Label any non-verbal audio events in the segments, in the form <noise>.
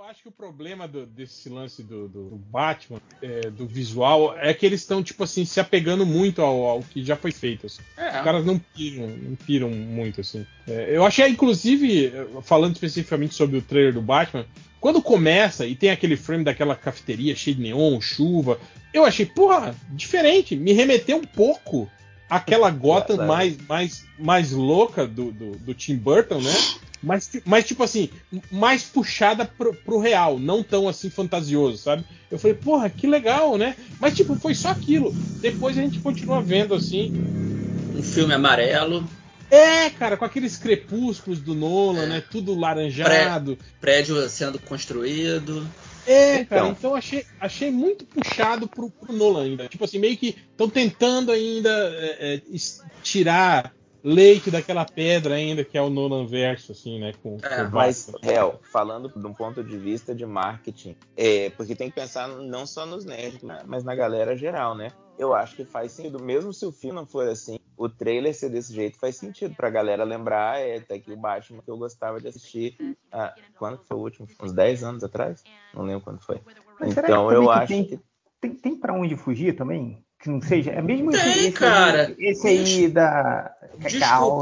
eu acho que o problema do, desse lance do, do, do Batman, é, do visual, é que eles estão, tipo assim, se apegando muito ao, ao que já foi feito. Assim. É. Os caras não piram, não piram muito, assim. É, eu achei, inclusive, falando especificamente sobre o trailer do Batman, quando começa e tem aquele frame daquela cafeteria cheia de neon, chuva, eu achei, porra, diferente. Me remeteu um pouco àquela <laughs> Gotham mais, mais, mais louca do, do, do Tim Burton, né? Mas, mas, tipo assim, mais puxada pro, pro, real, não tão assim fantasioso, sabe? Eu falei, porra, que legal, né? Mas, tipo, foi só aquilo. Depois a gente continua vendo, assim. Um filme amarelo. É, cara, com aqueles crepúsculos do Nolan, é. né? Tudo laranjado. Pré, prédio sendo construído. É, cara, então, então achei, achei muito puxado pro, pro Nolan ainda. Tipo assim, meio que estão tentando ainda é, é, tirar leite daquela pedra ainda que é o Nolan verso, assim, né? Com, é, com mas, Hel, falando de um ponto de vista de marketing, é, porque tem que pensar não só nos nerds, mas na galera geral, né? Eu acho que faz sentido, mesmo se o filme não for assim, o trailer ser desse jeito faz sentido pra galera lembrar, é até que o Batman que eu gostava de assistir, ah, quando foi o último? Uns 10 anos atrás? Não lembro quando foi. Mas então eu acho tem, que... Tem, tem pra onde fugir também? Que não seja. É mesmo Tem, esse, cara. Esse, aí da.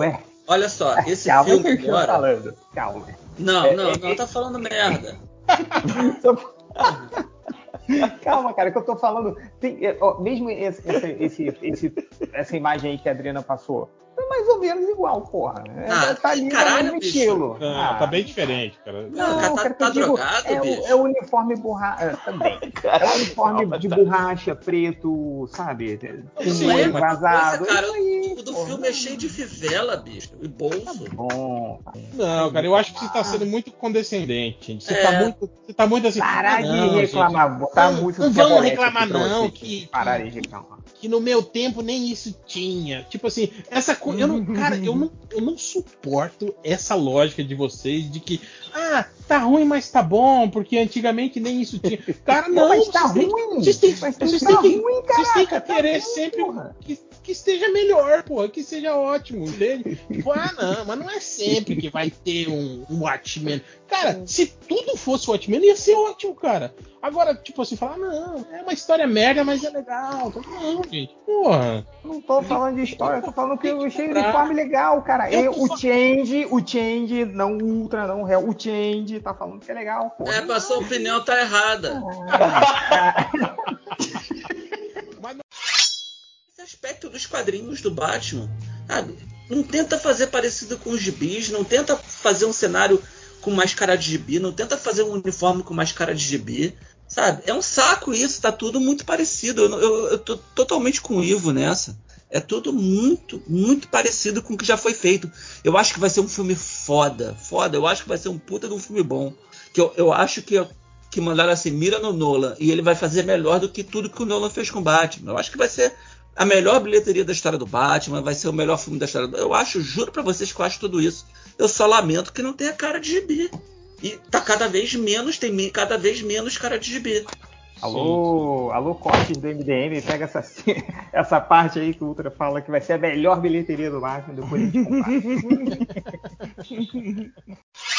É. Olha só, esse Calma filme que agora. Falando. Calma. Não, é, não, é, não, tá falando merda. <laughs> Calma, cara, que eu tô falando. Tem, é, ó, mesmo esse, esse, esse, essa imagem aí que a Adriana passou, é mais ou menos igual, porra. É, ah, tá ali caralho, no estilo. Não, ah, tá bem diferente, cara. Não, não cara, tá, tá digo, drogado, é, bicho. é o uniforme borracha. É, também. <laughs> é o uniforme de tá. borracha preto, sabe? Isso aí, vazado. Coisa, cara, aí, o porra. filme é cheio de fivela, bicho. E bolso. Tá bom. Não, cara, eu acho que você tá sendo muito condescendente. Você, tá é. tá, muito, você tá muito assim. Parar de reclamar, gente, botar não, muito Não vamos reclamar, não. Que, parar de reclamar. Que no meu tempo nem isso tinha. Tipo assim, essa coisa. Eu não, cara, eu não, eu não suporto essa lógica de vocês de que, ah, tá ruim, mas tá bom, porque antigamente nem isso tinha. Cara, não, mas tá ruim. Vocês têm, vocês têm, vocês têm que, ruim, vocês têm que tá querer ruim, sempre que, que esteja melhor, porra, que seja ótimo, entende? Tipo, ah, não, mas não é sempre que vai ter um, um Watchmen. Cara, se tudo fosse Watchmen, ia ser ótimo, cara. Agora, tipo assim, falar, não, é uma história merda, mas é legal. Não, gente, porra. Não tô falando de história, tô falando que eu achei o uniforme legal, cara. Eu, o Change, o Change, não o Ultra, não o Real, o Change tá falando que é legal, porra. É, a sua opinião tá errada. <laughs> Esse aspecto dos quadrinhos do Batman, sabe? Não tenta fazer parecido com os gibis, não tenta fazer um cenário com mais cara de gibi, não tenta fazer um uniforme com mais cara de gibi, sabe? É um saco isso, tá tudo muito parecido. Eu, eu, eu tô totalmente com o Ivo nessa. É tudo muito, muito parecido com o que já foi feito. Eu acho que vai ser um filme foda, foda. Eu acho que vai ser um puta de um filme bom. Que eu, eu acho que, que mandaram assim, mira no Nolan e ele vai fazer melhor do que tudo que o Nolan fez com Batman. Eu acho que vai ser a melhor bilheteria da história do Batman, vai ser o melhor filme da história do... Eu acho, juro para vocês que eu acho tudo isso. Eu só lamento que não tem a cara de gibi. E tá cada vez menos, tem cada vez menos cara de gibi. Alô, alô, cortes do MDM, pega essa, <laughs> essa parte aí que o Ultra fala que vai ser a melhor bilheteria do Batman, depois a gente <laughs>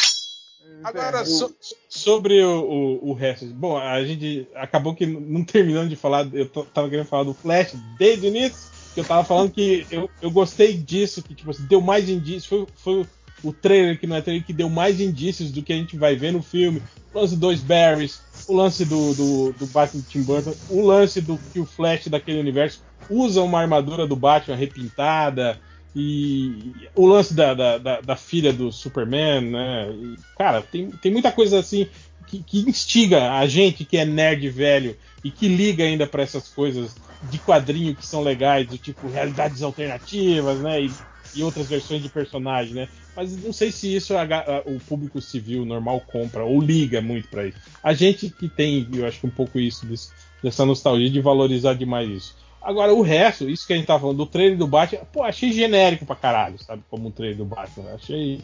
Agora, so, sobre o, o, o, resto. Bom, a gente acabou que não terminando de falar. Eu tava querendo falar do Flash desde o início. Que eu tava falando que eu, eu gostei disso, que tipo, assim, deu mais indícios. Foi, foi o trailer que não é trailer que deu mais indícios do que a gente vai ver no filme. O lance dos Barrys, o lance do, do, do Batman Tim Burton, o lance do que o Flash daquele universo usa uma armadura do Batman repintada. E o lance da, da, da, da filha do Superman, né? E, cara, tem, tem muita coisa assim que, que, instiga a gente que é nerd velho e que liga ainda para essas coisas de quadrinho que são legais, do tipo realidades alternativas, né? E, e outras versões de personagem, né? Mas não sei se isso a, a, o público civil normal compra ou liga muito para isso. A gente que tem, eu acho que um pouco isso, desse, dessa nostalgia de valorizar demais isso. Agora, o resto, isso que a gente tava falando do trailer do Batman, pô, achei genérico pra caralho, sabe? Como um trailer do Batman. Achei.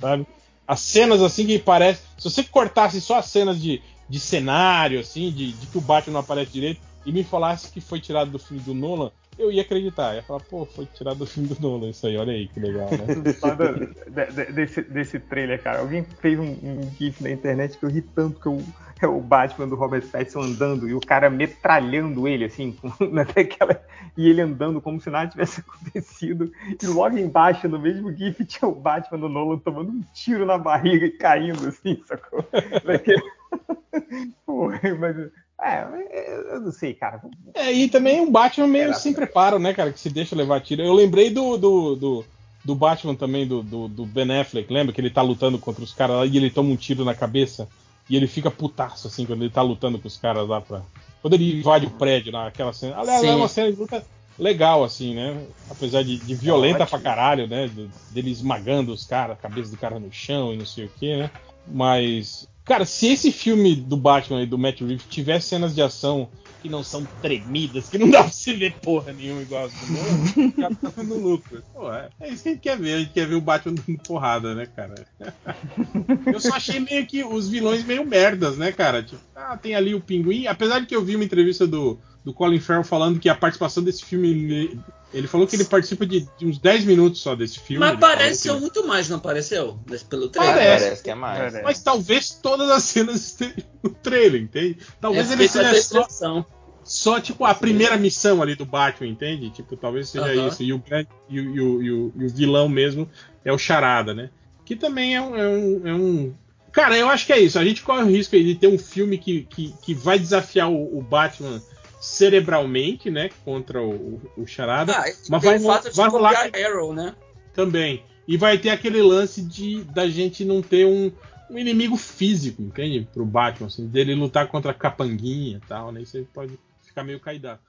Sabe? As cenas assim que parece. Se você cortasse só as cenas de, de cenário, assim, de, de que o Batman não aparece direito, e me falasse que foi tirado do filme do Nolan, eu ia acreditar. Ia falar, pô, foi tirado do filme do Nolan isso aí, olha aí que legal, né? <laughs> Do, de, desse, desse trailer, cara. Alguém fez um, um GIF na internet que eu ri tanto que eu, <laughs> é o Batman do Robert Pattinson andando e o cara metralhando ele, assim, com, <laughs> naquela, e ele andando como se nada tivesse acontecido. E logo embaixo, no mesmo GIF, tinha o Batman do Nolan tomando um tiro na barriga e caindo, assim, sacou? Daquele... Porra, mas é, eu não sei, cara. É, e também o Batman meio Era sem preparo, né, cara, que se deixa levar tiro. Eu lembrei do, do, do, do Batman também, do, do, do, Ben Affleck, lembra que ele tá lutando contra os caras lá e ele toma um tiro na cabeça e ele fica putaço, assim, quando ele tá lutando com os caras lá pra. Quando ele invade o prédio naquela cena. Aliás, é uma cena de luta legal, assim, né? Apesar de, de violenta pra caralho, né? Dele esmagando os caras, a cabeça do cara no chão e não sei o que, né? Mas Cara, se esse filme do Batman e do Matt Reeves tivesse cenas de ação que não são tremidas, que não dá pra você ver porra nenhuma igual as do Nolan, já tá no lucro. Pô, é, é, isso que a gente quer ver, a gente quer ver o Batman dando porrada, né, cara? Eu só achei meio que os vilões meio merdas, né, cara? Tipo, ah, tem ali o pinguim, apesar de que eu vi uma entrevista do, do Colin Farrell falando que a participação desse filme ele falou que ele participa de, de uns 10 minutos só desse filme. Mas pareceu muito mais, não apareceu? Pelo trailer. Parece, parece que é mais. Mas talvez todas as cenas estejam no trailer, entende? Talvez é ele seja só, só, tipo, a primeira missão ali do Batman, entende? Tipo, talvez seja uh -huh. isso. E o, e, o, e, o, e, o, e o vilão mesmo é o Charada, né? Que também é um, é um, é um Cara, eu acho que é isso. A gente corre o risco aí de ter um filme que, que, que vai desafiar o, o Batman cerebralmente, né, contra o, o Charada. Ah, mas vai, vai rolar Arrow, né? Também. E vai ter aquele lance de da gente não ter um, um inimigo físico, entende? Pro Batman, assim, dele lutar contra a capanguinha e tal, né? Isso aí pode ficar meio caidado.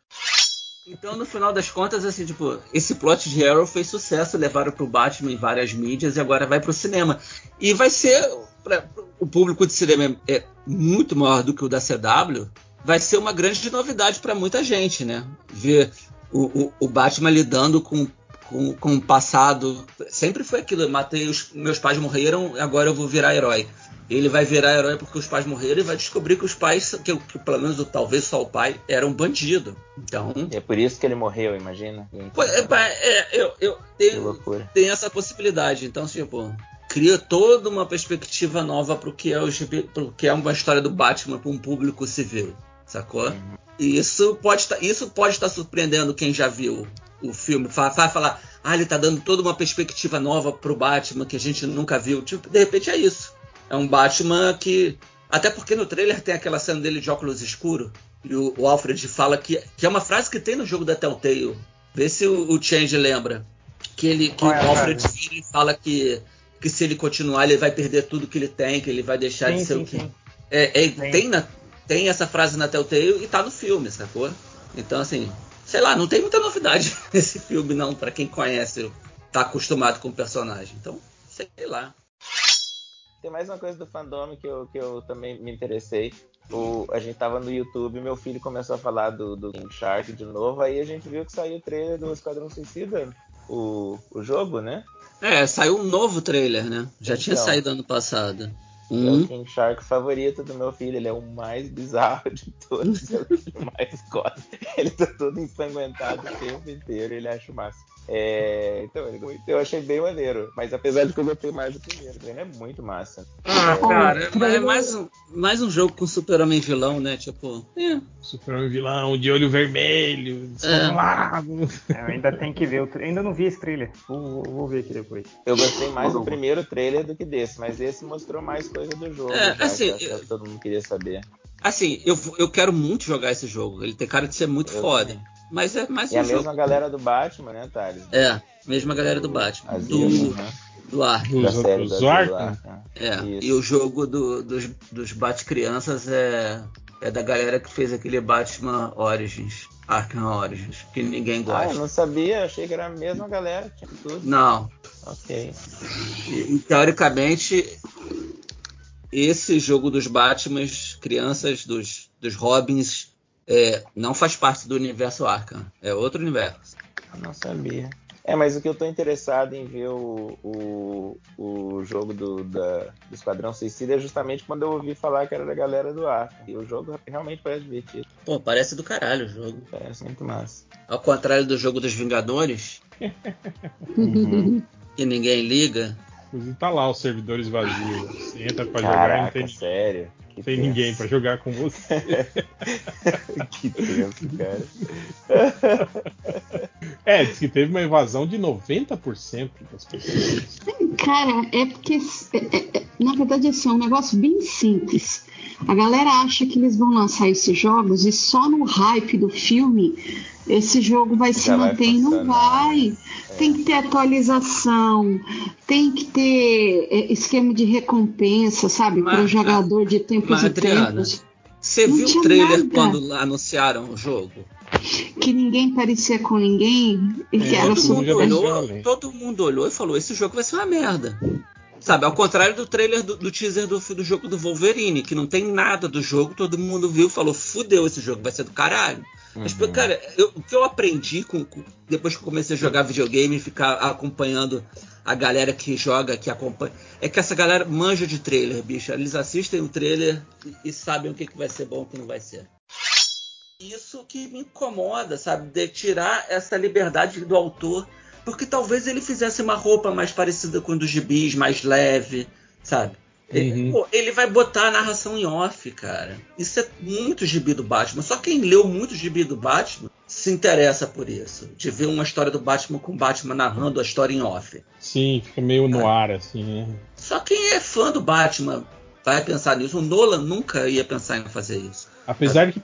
Então, no final das contas, assim, tipo, esse plot de Arrow fez sucesso, levaram pro Batman em várias mídias e agora vai pro cinema. E vai ser. Pra, o público de cinema é muito maior do que o da CW vai ser uma grande novidade para muita gente, né? Ver o, o, o Batman lidando com, com, com, o passado. Sempre foi aquilo: matei os meus pais morreram, agora eu vou virar herói. Ele vai virar herói porque os pais morreram e vai descobrir que os pais, que, que pelo menos talvez só o pai, era um bandido. Então. É por isso que ele morreu, imagina. É, é, eu, eu tenho, tenho essa possibilidade. Então, tipo, cria toda uma perspectiva nova para o que é o pro que é uma história do Batman para um público civil sacou? Uhum. E isso pode tá, isso pode estar tá surpreendendo quem já viu o filme. Vai falar, ah, ele tá dando toda uma perspectiva nova pro Batman que a gente nunca viu. Tipo, de repente é isso. É um Batman que. Até porque no trailer tem aquela cena dele de óculos escuro. E o, o Alfred fala que, que é uma frase que tem no jogo da Telltale. Vê se o, o Change lembra. Que, ele, que é, o Alfred vira e fala que, que se ele continuar, ele vai perder tudo que ele tem, que ele vai deixar sim, de ser sim, o que. É, é, tem na, tem essa frase na Telltale e tá no filme, sacou? Então, assim, sei lá, não tem muita novidade <laughs> nesse filme, não, para quem conhece, tá acostumado com o personagem. Então, sei lá. Tem mais uma coisa do fandom que eu, que eu também me interessei. O, a gente tava no YouTube, meu filho começou a falar do, do King Shark de novo, aí a gente viu que saiu o trailer do Esquadrão Suicida, o, o jogo, né? É, saiu um novo trailer, né? Já então, tinha saído ano passado. Hum. É o King Shark favorito do meu filho. Ele é o mais bizarro de todos. É o que mais gosta. Ele tá todo ensanguentado o tempo inteiro. Ele acha o máximo. É, então, eu achei bem maneiro. Mas apesar de que eu gostei mais do primeiro, ele é muito massa. Ah, é, cara, é, é mais um, mais um jogo com super-homem vilão, né? Tipo. É. Super-homem vilão, de olho vermelho, descolado. É. Eu ainda tem que ver. Eu ainda não vi esse trailer. Vou, vou, ver aqui depois. Eu gostei mais do primeiro trailer do que desse, mas esse mostrou mais coisa do jogo. É, já, assim. Eu, todo mundo queria saber. Assim, eu, eu quero muito jogar esse jogo. Ele tem cara de ser muito eu foda. Também. Mas é mais um a jogo. mesma galera do Batman, né, Thales? É, mesma galera do Batman. do, né? do Arkham. Da série do Arkham. É, Isso. e o jogo do, dos, dos Bat-Crianças é, é da galera que fez aquele Batman Origins. Arkham Origins, que ninguém gosta. Ah, eu não sabia, achei que era a mesma galera, tinha tudo. Não. Ok. E, e, teoricamente, esse jogo dos Batmans, crianças, dos, dos Robins, é, não faz parte do universo Arkham. É outro universo. não sabia. É, mas o que eu tô interessado em ver o, o, o jogo do, da, do Esquadrão Suicida é justamente quando eu ouvi falar que era da galera do ar. E o jogo realmente parece divertido. Pô, parece do caralho o jogo. Parece muito massa. Ao contrário do jogo dos Vingadores, Uhum. <laughs> que ninguém liga. Inclusive tá lá os servidores vazios. Você entra pra jogar e não Caraca, tem, sério. Que tem tenso. ninguém pra jogar com você. <laughs> que tenso, cara. <laughs> É, diz que teve uma evasão de 90% das pessoas. Cara, é porque, é- é- é- na verdade, assim, é um negócio bem simples. A galera acha que eles vão lançar esses jogos e só no hype do filme esse jogo vai se Já vai manter e não funcionar, vai. né? Tem que ter atualização, tem que ter é, esquema de recompensa, sabe? Para o jogador de tempos mas, em Adriana, tempos. Você Não viu o trailer nada. quando anunciaram o jogo? Que ninguém parecia com ninguém e que É, era todo, mundo olhou, todo mundo olhou e falou: esse jogo vai ser uma merda. Sabe, ao contrário do trailer do, do teaser do, do jogo do Wolverine, que não tem nada do jogo, todo mundo viu e falou: fudeu, esse jogo vai ser do caralho. Mas, Uhum. cara, eu- o que eu aprendi com- com- depois que eu comecei a jogar videogame e ficar acompanhando a galera que joga, que acompanha, é que essa galera manja de trailer, bicho. Eles assistem o trailer e, e sabem o que, que vai ser bom e o que não vai ser. Isso que me incomoda, sabe? De tirar essa liberdade do autor. Porque talvez ele fizesse uma roupa mais parecida com a dos gibis, mais leve, sabe? Ele, Uhum. pô, ele vai botar a narração em off, cara. Isso é muito gibi do Batman. Só quem leu muito gibi do Batman se interessa por isso. De ver uma história do Batman com o Batman narrando a história em off. Sim, fica meio no ar, assim, né? Só quem é fã do Batman vai pensar nisso. O Nolan nunca ia pensar em fazer isso. Apesar de que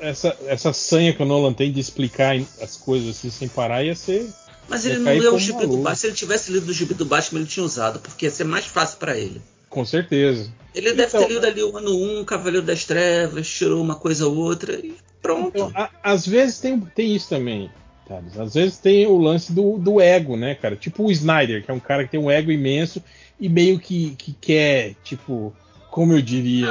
essa, essa sanha que o Nolan tem de explicar as coisas assim sem parar ia ser. Mas ele não leu o gibi do. Batman. Se ele tivesse lido o gibi do Batman, ele tinha usado, porque ia ser mais fácil pra ele. Com certeza. Ele deve Então- ter lido ali o ano 1, Cavaleiro das Trevas, tirou uma coisa ou outra e pronto. Então, a- às vezes tem, tem isso também. Thales. Às vezes tem o lance do, do ego, né, cara? Tipo o Snyder, que é um cara que tem um ego imenso e meio que, que quer, tipo, como eu diria,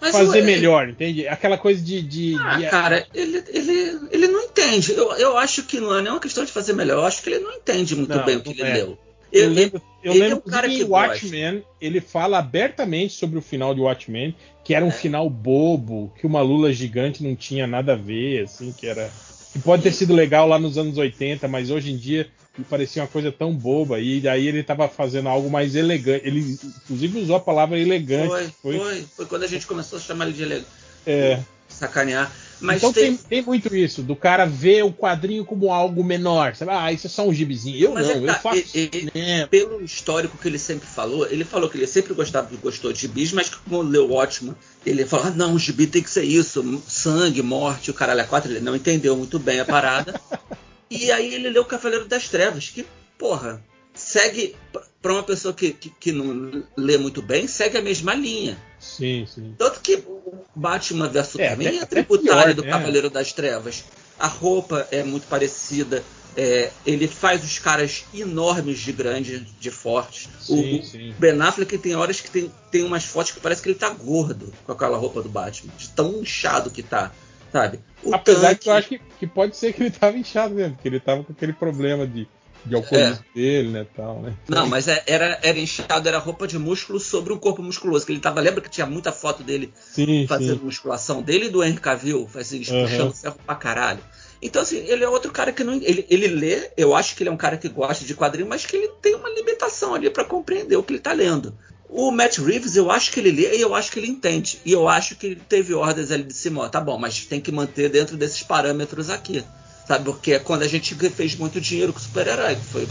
Ah, fazer melhor, entende? Aquela coisa de. de, Ah, de- cara, ele, ele, ele não entende. Eu, eu acho que não é nenhuma questão de fazer melhor. Eu acho que ele não entende muito Não, bem o que ele é. leu. Eu Ele- lembro, eu é lembro um cara que Watchmen ele fala abertamente sobre o final de Watchmen, que era um É. final bobo, que uma lula gigante não tinha nada a ver, assim, que era. Que pode ter sido legal lá nos anos 80, mas hoje em dia me parecia uma coisa tão boba. E daí ele estava fazendo algo mais elegante. Ele, inclusive, usou a palavra elegante. Foi, que foi, foi, foi quando a gente começou a chamar ele de ele- é, sacanear. Mas então tem, tem, tem muito isso, do cara ver o quadrinho como algo menor. Sabe? Ah, isso é só um gibizinho. Eu Mas não, é que eu tá, faço e- e- cinema. pelo histórico que ele sempre falou, ele falou que ele sempre gostava, gostou de gibis, mas que como leu ótimo, ele falou: ah, não, gibi tem que ser isso, sangue, morte, o caralho a quatro. Ele não entendeu muito bem a parada. <laughs> e aí ele leu o Cavaleiro das Trevas, que, porra, segue, pra uma pessoa que, que, que não lê muito bem, segue a mesma linha. Sim, sim. Tanto que o Batman vs É, Superman até- é, até tributário pior, do né? Cavaleiro das Trevas. A roupa é muito parecida. é, ele faz os caras enormes de grande, de fortes. Sim, o, sim. Ben Affleck tem horas que tem, tem umas fotos que parece que ele tá gordo com aquela roupa do Batman. De tão inchado que tá. Sabe? O Apesar tanque- que eu acho que, que pode ser que ele tava inchado mesmo, porque ele tava com aquele problema de, de alcoolismo dele, né, tal, né? Não, mas é- era, era inchado, era roupa de músculo sobre um corpo musculoso. Que ele tava, lembra que tinha muita foto dele Sim, fazendo sim. musculação dele e do Henry Cavill, assim, puxando ferro pra caralho. Então, assim, ele é outro cara que não. Ele, ele lê, eu acho que ele é um cara que gosta de quadrinho, mas que ele tem uma limitação ali pra compreender o que ele tá lendo. O Matt Reeves, eu acho que ele lê e eu acho que ele entende. E eu acho que ele teve ordens ali de cima, ó, tá bom, mas tem que manter dentro desses parâmetros aqui. Sabe? Porque é quando a gente fez muito dinheiro com super-herói, que foi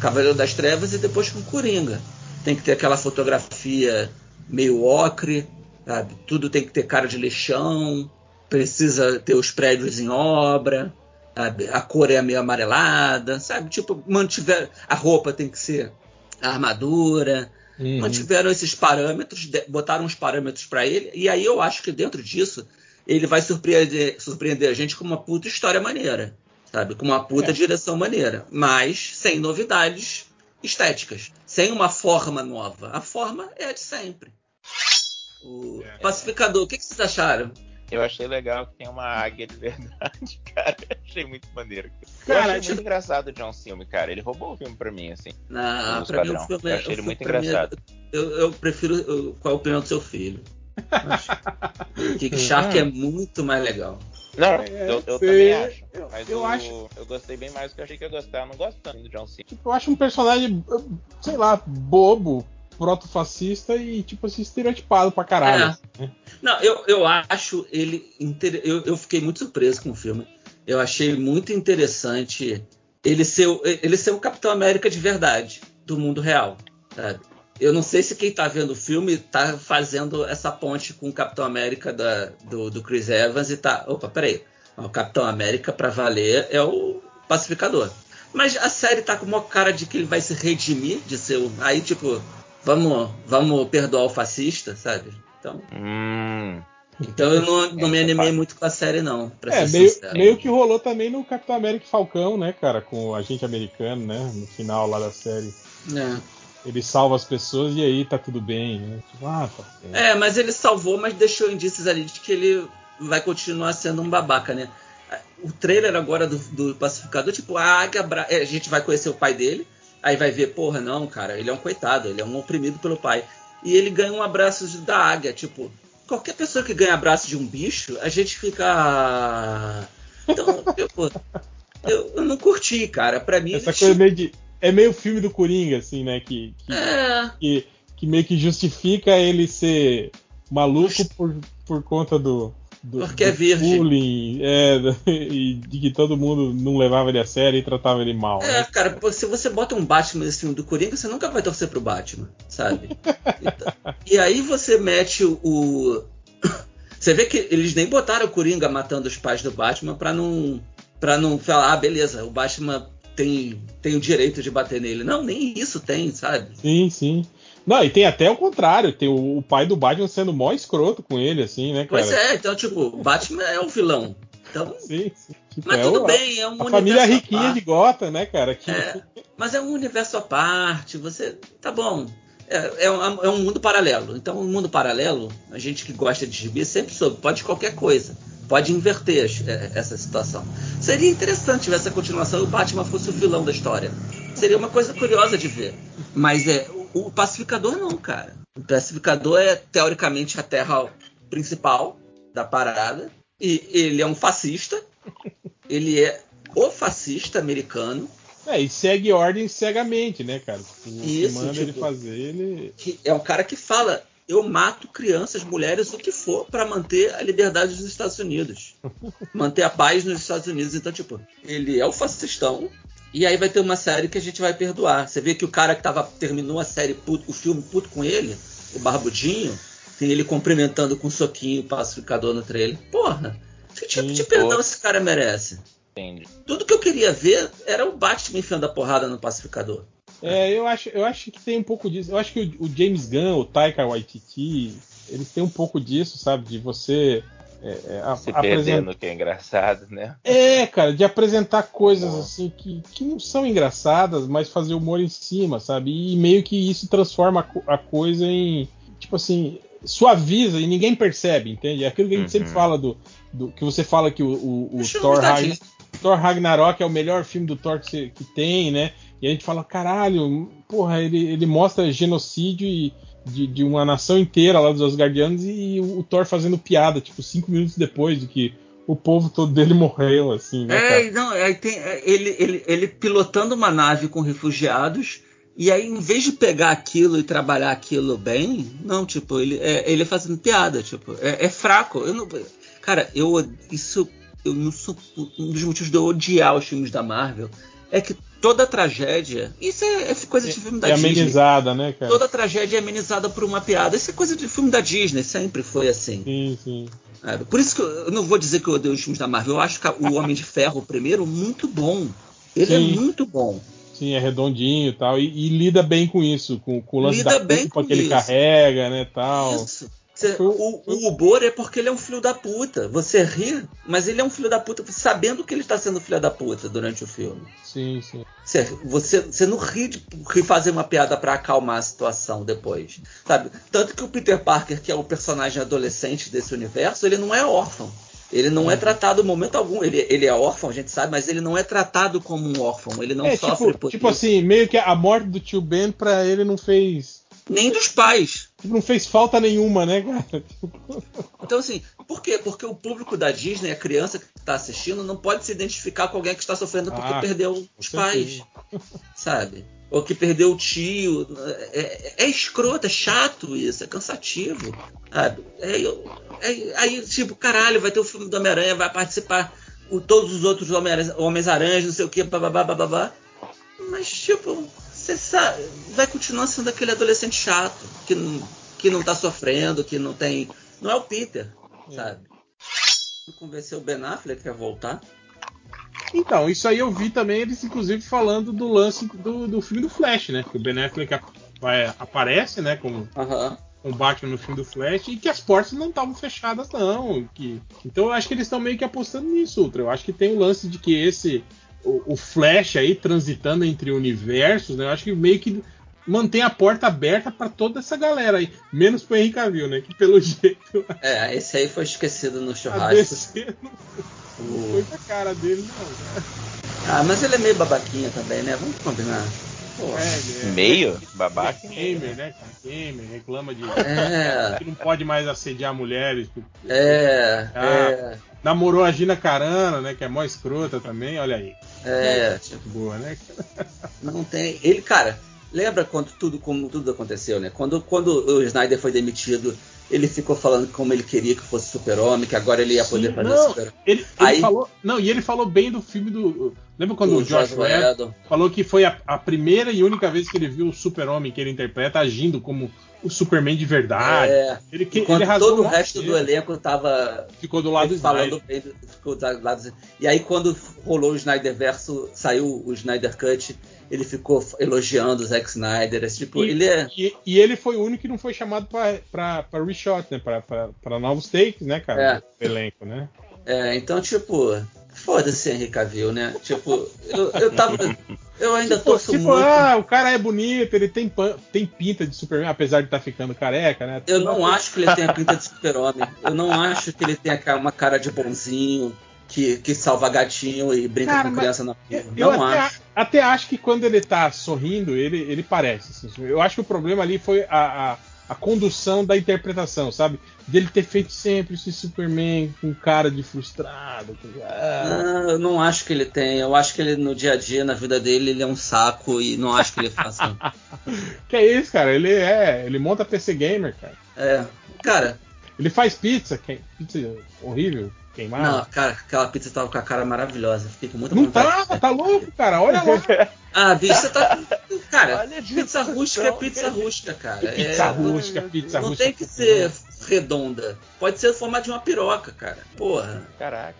Cavaleiro das Trevas e depois com Coringa. Tem que ter aquela fotografia meio ocre, sabe? Tudo tem que ter cara de lixão, precisa ter os prédios em obra, sabe? a cor é meio amarelada, sabe? Tipo, mantiver a roupa tem que ser a armadura, Uhum. mantiveram esses parâmetros, botaram os parâmetros para ele, e aí eu acho que dentro disso ele vai surpreender, surpreender a gente com uma puta história maneira, sabe? Com uma puta É. direção maneira, mas sem novidades estéticas, sem uma forma nova. A forma é a de sempre. O É. Pacificador, o que, que vocês acharam? Eu achei legal que tem uma águia de verdade, <laughs> cara. achei muito maneiro. Cara, eu achei tipo- muito engraçado o John Filme, cara. Ele roubou o filme pra mim, assim. Ah, pra mim, o filme Eu é- achei ele o muito mim é- engraçado. Eu, eu prefiro eu- qual é a opinião do seu filho. Kick <laughs> Shark é muito mais legal. Não, É, eu, eu também acho. Eu- Mas eu o- acho- eu gostei bem mais do que eu achei que eu ia gostar. Eu não gosto tanto do John Cena. Tipo, eu acho um personagem, sei lá, bobo, proto-fascista e, tipo assim, estereotipado pra caralho. É. né? Não, eu, eu acho ele. inter- Eu, eu fiquei muito surpreso com o filme. Eu achei muito interessante ele ser, o- ele ser o Capitão América de verdade, do mundo real. sabe? Eu não sei se quem tá vendo o filme tá fazendo essa ponte com o Capitão América da- do, do Chris Evans e tá. Opa, peraí. O Capitão América, pra valer, é o pacificador. Mas a série tá com uma cara de que ele vai se redimir de ser o. Aí, tipo, vamos, vamos perdoar o fascista, sabe? Então. Hum. Então eu não, não me Essa animei parte. muito com a série, não. Pra É, ser meio, sincero. meio que rolou também no Capitão América e Falcão, né, cara? Com o agente americano, né? No final lá da série. É. Ele salva as pessoas e aí tá tudo bem, né? Tipo, ah, tá bem. É, mas ele salvou, mas deixou indícios ali de que ele vai continuar sendo um babaca, né? O trailer agora do, do Pacificador, tipo, a Águia Bra... é, a gente vai conhecer o pai dele, aí vai ver, porra, não, cara, ele é um coitado, ele é um oprimido pelo pai. E ele ganha um abraço da águia, tipo, qualquer pessoa que ganha abraço de um bicho, a gente fica. "Ah". Então, <laughs> tipo, eu, eu não curti, cara. Pra mim, Essa coisa meio de. É meio filme do Coringa, assim, né? Que, que, É, que, que meio que justifica ele ser maluco por, por conta do. Do Porque é do virgem. bullying, é, <laughs> e de que todo mundo não levava ele a sério e tratava ele mal. É, né? cara, se você bota um Batman nesse filme do Coringa, você nunca vai torcer pro Batman, sabe? Então- <laughs> e aí você mete o. o- <coughs> Você vê que eles nem botaram o Coringa matando os pais do Batman pra não. para não falar, ah, beleza, o Batman tem, tem o direito de bater nele. Não, nem isso tem, sabe? Sim, sim. Não, e tem até o contrário, tem o, o pai do Batman sendo mó escroto com ele, assim, né, cara? Pois é, então, tipo, o Batman é o vilão. Então, <laughs> Sim, sim. Tipo, mas é tudo o- bem, é um A família universo à riquinha parte. de Gotham, né, cara? Que, É, mas é um universo à parte, você. Tá bom. É, é um, é um mundo paralelo. Então, um mundo paralelo, a gente que gosta de gibi sempre soube, pode qualquer coisa. Pode inverter as- é, essa situação. Seria interessante se tivesse a continuação e o Batman fosse o vilão da história. Seria uma coisa curiosa de ver. Mas é o, pacificador não, cara. O pacificador é teoricamente a terra principal da parada. E ele é um fascista. Ele é o fascista americano. É, e segue ordem cegamente, né, cara? Tipo, o Isso, manda ele tipo- fazer, ele. que é um cara que fala: eu mato crianças, mulheres, o que for, para manter a liberdade dos Estados Unidos, <laughs> manter a paz nos Estados Unidos. Então, tipo, ele é o fascistão. E aí vai ter uma série que a gente vai perdoar. Você vê que o cara que tava, terminou a série, puto- o filme puto com ele, o Barbudinho, tem ele cumprimentando com um soquinho o pacificador no trailer. Porra, que tipo Sim, de perdão pô. esse cara merece? Entendi. Tudo que eu queria ver era o Batman enfiando a porrada no pacificador. É, eu acho, eu acho que tem um pouco disso. Eu acho que o, o James Gunn, o Taika Waititi, eles têm um pouco disso, sabe? De você é, é, a- Se perdendo, que é engraçado, né? É, cara, de apresentar coisas Boa. assim que, que não são engraçadas, mas fazer humor em cima, sabe? E meio que isso transforma a, a coisa em. Tipo assim, suaviza e ninguém percebe, entende? É aquilo que a gente Uhum. sempre fala do, do- que você fala que o, o, o Thor, Ragn-. Thor Ragnarok é o melhor filme do Thor que, você- que tem, né? E a gente fala, caralho, porra, ele, ele mostra genocídio e- de, de uma nação inteira lá dos Asgardianos e o, o Thor fazendo piada, tipo, cinco minutos depois de que o povo todo dele morreu, assim, né, cara? É, não, aí tem é, ele, ele, ele pilotando uma nave com refugiados, e aí, em vez de pegar aquilo e trabalhar aquilo bem, não, tipo, ele é, ele é fazendo piada, tipo, é, é fraco. Eu não, cara, eu isso eu não sou um dos motivos de eu odiar os filmes da Marvel é que toda tragédia, isso é, é coisa de filme da É Disney. amenizada, né, cara? Toda tragédia é amenizada por uma piada. Isso é coisa de filme da Disney, sempre foi assim. Sim, sim. sabe? Por isso que eu, não vou dizer que eu odeio os filmes da Marvel. Eu acho que o Homem de Ferro, primeiro, muito bom. Ele Sim. é muito bom. Sim, é redondinho e tal. E, e lida bem com isso, com, com o lance Lida da bem culpa com que ele carrega, né, tal. Isso. Foi- o, o humor é porque ele é um filho da puta. Você ri, mas ele é um filho da puta sabendo que ele está sendo filho da puta durante o filme. Sim, sim. Você, você, você não ri de ri fazer uma piada pra acalmar a situação depois. Sabe? Tanto que o Peter Parker, que é o personagem adolescente desse universo, ele não é órfão. Ele não é tratado em momento algum. Ele, ele é órfão, a gente sabe, mas ele não é tratado como um órfão. Ele não É, sofre tipo, por tipo isso. assim, meio que a morte do tio Ben pra ele não fez. Nem dos pais. Não fez falta nenhuma, né, cara? Então, assim, por quê? Porque o público da Disney, a criança que está assistindo, não pode se identificar com alguém que está sofrendo porque Ah, perdeu os pais, sabe? Ou que perdeu o tio. É, é, é escroto, é chato isso, é cansativo, sabe? É, é- aí, tipo, caralho, vai ter o filme do Homem-Aranha, vai participar o, todos os outros Homens-Aranhas, não sei o que, bababá, bababá. Mas, tipo, você sabe, vai continuar sendo aquele adolescente chato, que não, que não tá sofrendo, que não tem. Não é o Peter, sabe? Convenceu o Ben Affleck a voltar. Então, isso aí eu vi também eles, inclusive, falando do lance do, do filme do Flash, né? Que o Ben Affleck ap- vai- aparece, né? Como com o Batman no filme do Flash e que as portas não estavam fechadas, não. Que... Então eu acho que eles estão meio que apostando nisso, Ultra. Eu acho que tem o lance de que esse. O, o Flash aí transitando entre universos, né? Eu acho que meio que mantém a porta aberta para toda essa galera aí. Menos pro Henry Cavill, né? Que pelo <laughs> jeito É, esse aí foi esquecido no churrasco. Não O- foi pra cara dele, não. Ah, mas ele é meio babaquinha também, né? Vamos combinar. Pô. É, é- Meio? é Babaca? gamer, né? Gamer, reclama de. É, que não pode mais assediar mulheres. é, Ah. é, Namorou a Gina Carano, né? Que é mó escrota também, olha aí. é. Tipo, Boa, né? não tem. Ele, cara, lembra quando tudo, como tudo aconteceu, né? Quando, quando o Snyder foi demitido, ele ficou falando como ele queria que fosse super-homem, que agora ele ia poder Sim, fazer não, super Ele, ele Aí- falou. Não, e ele falou bem do filme do. Lembra quando o Josh Whedon falou que foi a, a primeira e única vez que ele viu o super-homem que ele interpreta agindo como o Superman de verdade. É, ele que ele todo o resto do elenco tava ficou do lado do falando bem, ficou do lado do- E aí quando rolou o Snyder verso, saiu o Snyder Cut, ele ficou elogiando o Zack Snyder, esse tipo, E- ele é E, e ele foi o único que não foi chamado pra, reshot, né? Pra, pra, pra novos takes, né, cara? É. Elenco, né? É, então, tipo, foda-se Henry Cavill, né? Tipo, eu, eu tava. Eu ainda Tipo, torço tipo, muito. ah, o cara é bonito, ele tem, tem pinta de Superman, apesar de estar ficando careca, né? Eu não acho que ele tenha pinta de super-homem. Eu não acho que ele tenha uma cara de bonzinho, que, que salva gatinho e brinca Cara, com criança na rua. eu Não até, acho. até acho que quando ele tá sorrindo, ele, ele parece. assim. eu acho que o problema ali foi a, a, a condução da interpretação, sabe? Dele ter feito sempre esse Superman com cara de frustrado. com- ah. Não, eu não acho que ele tem. Eu acho que ele no dia a dia, na vida dele, ele é um saco e não acho que ele faça. <laughs> Que é isso, cara? Ele é. Ele monta PC Gamer, cara. É. Cara, Ele faz pizza, que, pizza horrível, queimada. não, cara, aquela pizza tava com a cara maravilhosa. Fiquei com muita Não vontade. tá, tá louco, cara. Olha lá. <laughs> Ah, bicho, você tá. Cara, pizza discussão, rústica é pizza rústica, cara. Pizza É, rústica, pizza Não rústica. tem que ser redonda. Pode ser o formato de uma piroca, cara. Porra. Caraca.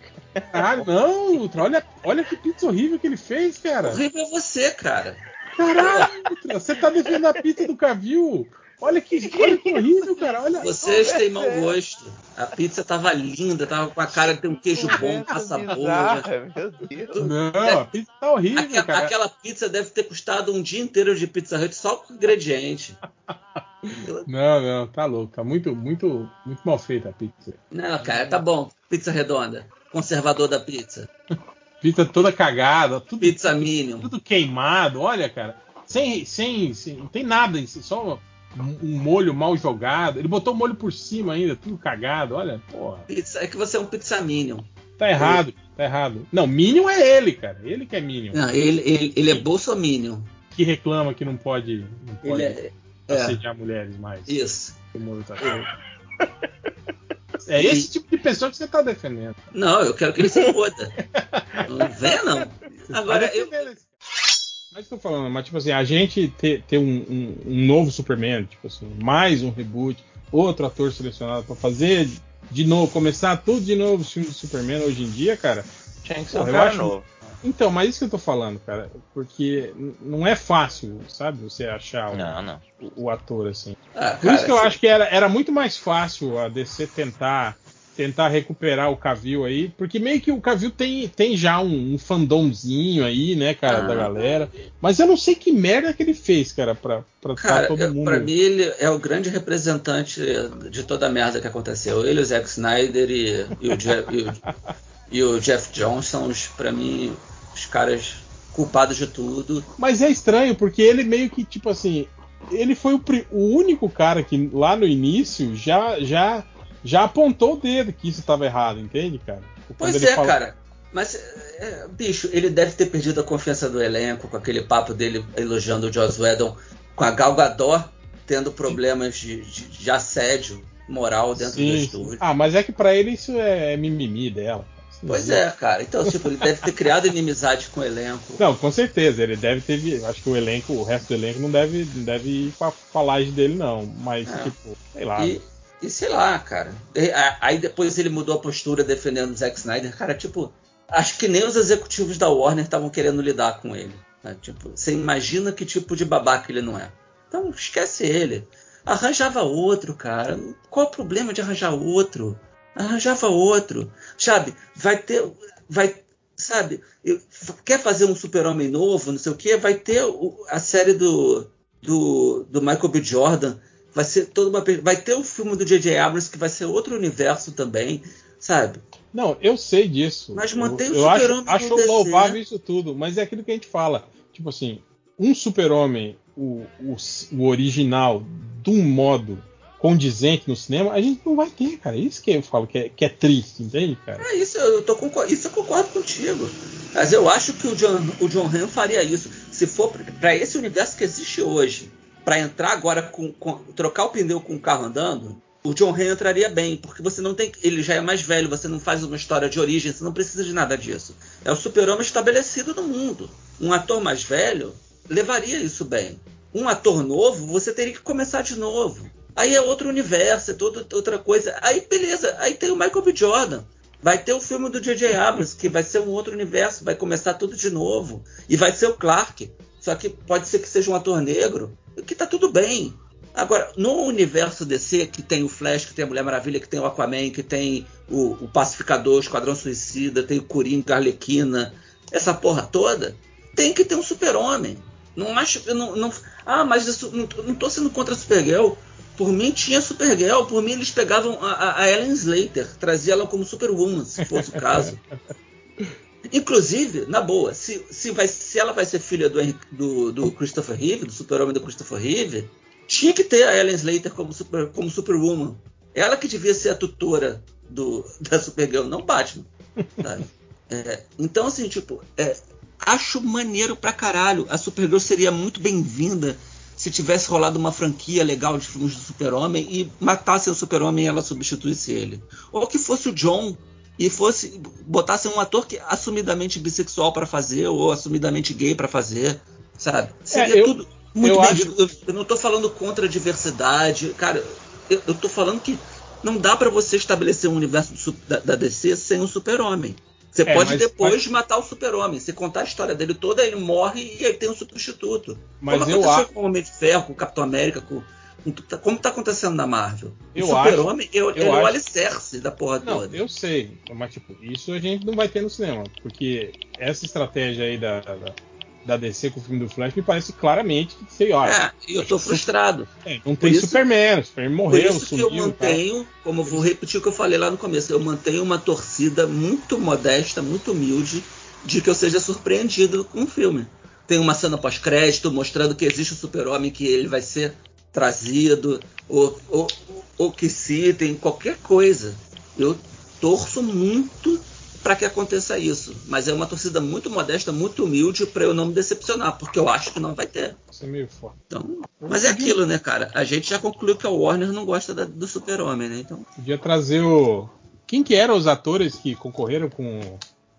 Caralho, não, Ultra. Olha, olha que pizza horrível que ele fez, cara. Horrível é você, cara. Caralho, Ultra, você tá defendendo a pizza do Cavil. Olha que, olha que horrível, cara. Olha. Vocês têm mau gosto. A pizza tava linda, tava com a cara de ter um queijo bom, passa boa. Bizarra, Meu Deus. Não, a pizza tá horrível, Aquela, cara. aquela pizza deve ter custado um dia inteiro de Pizza Hut só com ingrediente. <laughs> Não, não, tá louco. Tá muito, muito, muito mal feita a pizza. Não, cara, tá bom. Pizza redonda. Conservador da pizza. Pizza toda cagada, tudo, Pizza Minion. tudo queimado. Olha, cara. Sem, sem, sem- não tem nada, em si, só um molho mal jogado. Ele botou o molho por cima ainda, tudo cagado. Olha, porra. Pizza, é que você é um Pizza Minion. Tá errado, tá errado. Não, Minion é ele, cara. Ele que é Minion. Não, ele, ele, ele é Bolsominion. Que reclama que não pode, não pode Ele é. É, assediar mulheres mais. isso. Tá feio. É <laughs> esse tipo de pessoa que você tá defendendo. Não, eu quero que ele se foda. <laughs> Não venha, não. Você Agora, tá eu. Mas tô falando, mas tipo assim, a gente ter, ter um, um- um novo Superman, tipo assim, mais um reboot, outro ator selecionado pra fazer de novo, começar tudo de novo os filmes do Superman hoje em dia, cara. Tinha que ser um cara acho- novo. Então, mas isso que eu tô falando, cara, porque não é fácil, sabe, você achar o, Não, não. o- o ator assim. ah, Por isso cara, que eu acho que era, era muito mais fácil a DC tentar tentar recuperar o Cavill aí, porque meio que o Cavill tem, tem já um, um fandomzinho aí, né, cara, ah. da galera. Mas eu não sei que merda que ele fez, cara, pra, pra cara, todo mundo. Pra mim, ele é o grande representante de toda a merda que aconteceu. Ele, o Zack Snyder e, e, o, Jeff, e, o, e o Jeff Jones são, os, pra mim, os caras culpados de tudo. Mas é estranho, porque ele meio que, tipo assim, ele foi o, o único cara que lá no início já já já apontou o dedo que isso estava errado, entende, cara? Quando pois é, fala... cara. Mas, é, bicho, ele deve ter perdido a confiança do elenco com aquele papo dele elogiando o Joss Whedon, com a Gal Gadot tendo problemas de, de, de assédio moral dentro Sim. do estúdio. Ah, mas é que para ele isso é mimimi dela. Pois é, cara. Então, tipo, ele deve ter criado inimizade com o elenco. Não, com certeza. Ele deve ter. Acho que o elenco, o resto do elenco não deve, não deve ir pra falagem dele, não. Mas, é. tipo, sei lá. E, e sei lá, cara. Aí depois ele mudou a postura defendendo o Zack Snyder. Cara, tipo, acho que nem os executivos da Warner estavam querendo lidar com ele. Né? Tipo, você imagina que tipo de babaca ele não é. Então esquece ele. Arranjava outro, cara. Qual o problema de arranjar outro? Arranjava outro. Sabe? Vai ter. Vai. Sabe? Quer fazer um super-homem novo, não sei o que? Vai ter a série do, do, do Michael B. Jordan vai ser toda uma vai ter o filme do J.J. Abrams que vai ser outro universo também, sabe? Não, eu sei disso. Mas mantém eu, o super-homem. Acho, acho louvável isso tudo, mas é aquilo que a gente fala. Tipo assim, um super-homem, o, o, o, original, de um modo condizente no cinema, a gente não vai ter, cara. Isso que eu falo que é, que é triste, entende, cara? É isso, eu tô isso eu concordo contigo. Mas eu acho que o John, o John Han faria isso. Se for para esse universo que existe hoje, para entrar agora com, com, trocar o pneu com o carro andando, o John Ray entraria bem, porque você não tem, ele já é mais velho, você não faz uma história de origem, você não precisa de nada disso. É o super-homem estabelecido no mundo. Um ator mais velho levaria isso bem. Um ator novo, você teria que começar de novo. Aí é outro universo, é toda outra coisa. Aí beleza, aí tem o Michael B. Jordan. Vai ter o filme do J.J. Abrams, que vai ser um outro universo, vai começar tudo de novo. E vai ser o Clark. Só que pode ser que seja um ator negro que tá tudo bem. Agora, no universo DC, que tem o Flash, que tem a Mulher Maravilha, que tem o Aquaman, que tem o, o Pacificador, o Esquadrão Suicida, tem o Coringa, a Arlequina, essa porra toda, tem que ter um super-homem. Não acho. Não, não, ah, mas isso, não, não tô sendo contra a Supergirl. Por mim tinha Supergirl, por mim eles pegavam a, a Ellen Slater, traziam ela como Superwoman, se fosse o caso. <laughs> Inclusive, na boa, se, se, vai, se ela vai ser filha do, do, do Christopher Reeve, do super-homem do Christopher Reeve, tinha que ter a Ellen Slater como, super, como Superwoman. Ela que devia ser a tutora do, <laughs> da Supergirl, não Batman. É, então, assim, tipo, é, acho maneiro pra caralho. A Supergirl seria muito bem-vinda se tivesse rolado uma franquia legal de filmes do Super-Homem e matasse o Super-Homem e ela substituísse ele. Ou que fosse o John e fosse botasse um ator que assumidamente bissexual para fazer ou assumidamente gay para fazer, sabe? Seria é, eu, tudo muito eu, acho... eu, eu não tô falando contra a diversidade, cara. Eu, eu tô falando que não dá para você estabelecer um universo do, da, da, DC sem um super-homem. Você é, pode depois mas... matar o super-homem. Se contar a história dele toda, ele morre e aí tem um substituto. Mas Como eu aconteceu acho... com o Homem de Ferro, com o Capitão América, com como tá acontecendo na Marvel? Eu o Super-Homem é, é o alicerce da porra não, toda. Eu sei, mas tipo, isso a gente não vai ter no cinema. Porque essa estratégia aí da, da, da DC com o filme do Flash me parece claramente que sei, ó. É, eu tô frustrado. É, não tem isso, Superman, Superman morreu, Por isso sumiu, que eu mantenho, como eu vou repetir o que eu falei lá no começo, eu mantenho uma torcida muito modesta, muito humilde, de que eu seja surpreendido com o filme. Tem uma cena pós-crédito mostrando que existe o super-homem, que ele vai ser trazido, ou, ou, ou que citem, qualquer coisa. Eu torço muito para que aconteça isso. Mas é uma torcida muito modesta, muito humilde para eu não me decepcionar, porque eu acho que não vai ter. Isso é meio forte. Então, mas é aquilo, né, cara? A gente já concluiu que a Warner não gosta da, do Super-Homem, né? Então. Podia trazer o. Quem que eram os atores que concorreram com.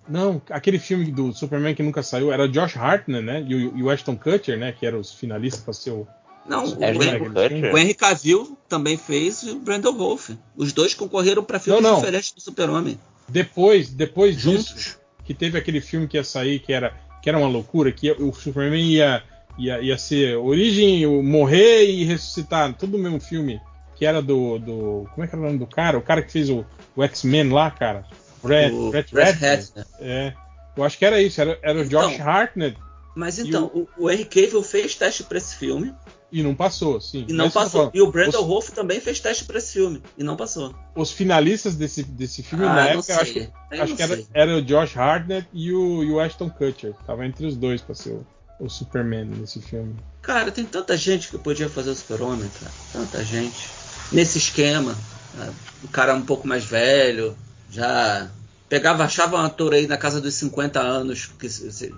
Não, aquele filme do Superman que nunca saiu era Josh Hartnett, né? E o, e o Ashton Kutcher, né? Que eram os finalistas para ser o não, o, o, Henry Cavill também fez e o Brandon Wolf. Os dois concorreram para filmes não, não. diferentes do Super-Homem. Depois, depois Juntos. disso, que teve aquele filme que ia sair que era, que era uma loucura, que o Superman ia, ia, ia ser origem, morrer e ressuscitar, tudo no mesmo filme, que era do, do. Como é que era o nome do cara? O cara que fez o, o X-Men lá, cara. Brett, O Brett Ratner. Ratner. É. Eu acho que era isso, era, era o Então. Josh Hartnett Mas então, o, o Henry Cavill fez teste pra esse filme e não passou, sim. e não Mas passou. E o Brandon Os- Rolf também fez teste pra esse filme e não passou. Os finalistas desse, desse filme Ah, na época, eu acho que. Eu acho que era, era o Josh Hartnett e o, e o Ashton Kutcher. Tava entre os dois pra ser o, o Superman nesse filme. Cara, tem tanta gente que podia fazer o Super-Homem, cara. Tanta gente. Nesse esquema. né? O cara um pouco mais velho, já pegava, achava um ator aí na casa dos 50 anos, que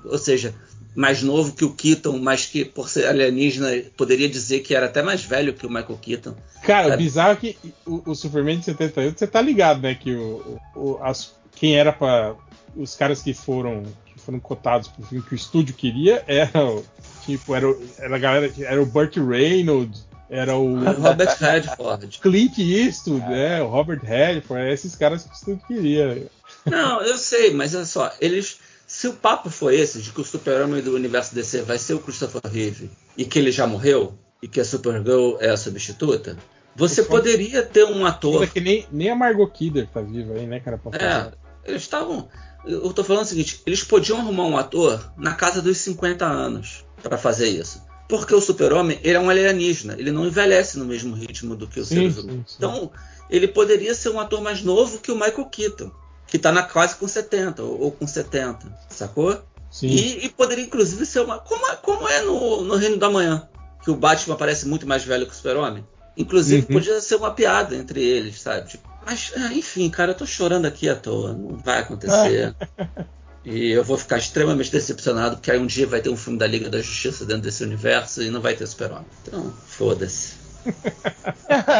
ou seja, mais novo que o Keaton, mas que por ser alienígena poderia dizer que era até mais velho que o Michael Keaton. Cara, É. o bizarro é que o, o Superman de 78, você tá ligado, né? Que o, o- as- quem era pra. Os caras que foram, que foram cotados pro filme que o estúdio queria era o. Tipo, era, era a galera. Era o Burt Reynolds, era o <laughs> Robert Redford. Clint Eastwood, né? O Robert Redford, é esses caras que o estúdio queria. Não, eu sei, mas olha só, eles. Se o papo foi esse, de que o super-homem do universo DC vai ser o Christopher Reeve e que ele já morreu, e que a Supergirl é a substituta, você poderia ter um ator. Que nem, nem a Margot Kidder tá viva aí, né, cara? Pra É, eles estavam. Eu tô falando o seguinte: eles podiam arrumar um ator na casa dos 50 anos para fazer isso. Porque o super-homem, ele é um alienígena, ele não envelhece no mesmo ritmo do que sim, humanos. sim. Então, ele poderia ser um ator mais novo que o Michael Keaton, que tá na quase com 70 ou, ou com 70, sacou? Sim. E, e poderia inclusive ser uma. Como é, como é no, no Reino da Manhã, que o Batman parece muito mais velho que o Super-Homem. Inclusive, Uhum. podia ser uma piada entre eles, sabe? Tipo, mas, ah, enfim, cara, eu tô chorando aqui à toa. Não vai acontecer. <laughs> e eu vou ficar extremamente decepcionado, porque aí um dia vai ter um filme da Liga da Justiça dentro desse universo e não vai ter Super-Homem. Então, foda-se. <laughs>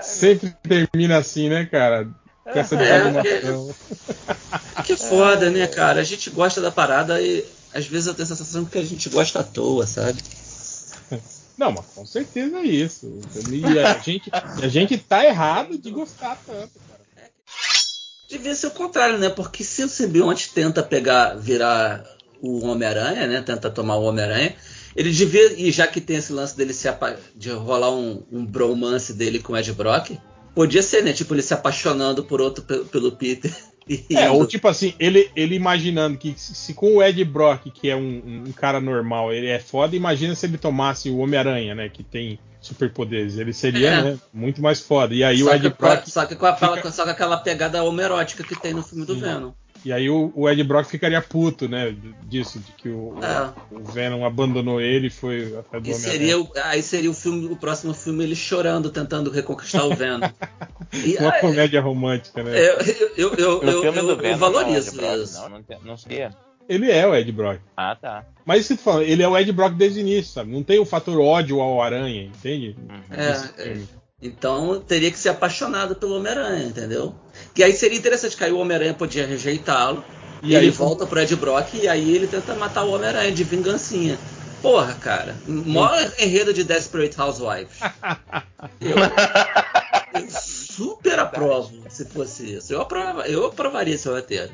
Sempre termina assim, né, cara? Com essa É, desanimação. <laughs> Que foda, né, cara? A gente gosta da parada e às vezes eu tenho a sensação que a gente gosta à toa, sabe? Não, mas com certeza é isso. E a gente, a gente tá errado de gostar tanto, cara. Devia ser o contrário, né? Porque se o simbionte tenta pegar, virar o Homem-Aranha, né? Tenta tomar o Homem-Aranha, ele devia, e já que tem esse lance dele se apa- de rolar um, um bromance dele com o Ed Brock, podia ser, né? Tipo, ele se apaixonando por outro pelo, Peter. <laughs> É, ou tipo assim, ele, ele imaginando que se, com o Ed Brock, que é um, um cara normal, ele é foda, imagina se ele tomasse o Homem-Aranha, né? Que tem superpoderes. Ele seria, É. né, muito mais foda. E aí só, o Ed que, a- Brock. só que com aquela, fica- só com aquela pegada homerótica que tem no filme do Sim. Venom. E aí o, o Ed Brock ficaria puto, né? Disso, de que o, É. o Venom abandonou ele e foi atrás do E seria, o- aí seria o filme, o próximo filme ele chorando, tentando reconquistar o Venom. <laughs> E, Uma ah, comédia romântica, né? eu, eu, eu, eu, eu, Venom, valorizo não, Ed Brock, isso. Não, não, não sei. Ele é o Ed Brock. Ah, tá. Mas isso que eu tô falando, ele é o Ed Brock desde o início, sabe? Não tem o fator ódio ao Aranha, entende? Uhum. É, é. Então teria que ser apaixonado pelo Homem-Aranha, entendeu? E aí seria interessante que aí o Homem-Aranha podia rejeitá-lo. E, E aí ele volta pro Ed Brock e aí ele tenta matar o Homem-Aranha de vingancinha. Porra, cara. Maior enredo de Desperate Housewives. Eu, <laughs> eu super aprovo se fosse isso. Eu, aprova, eu aprovaria esse roteiro.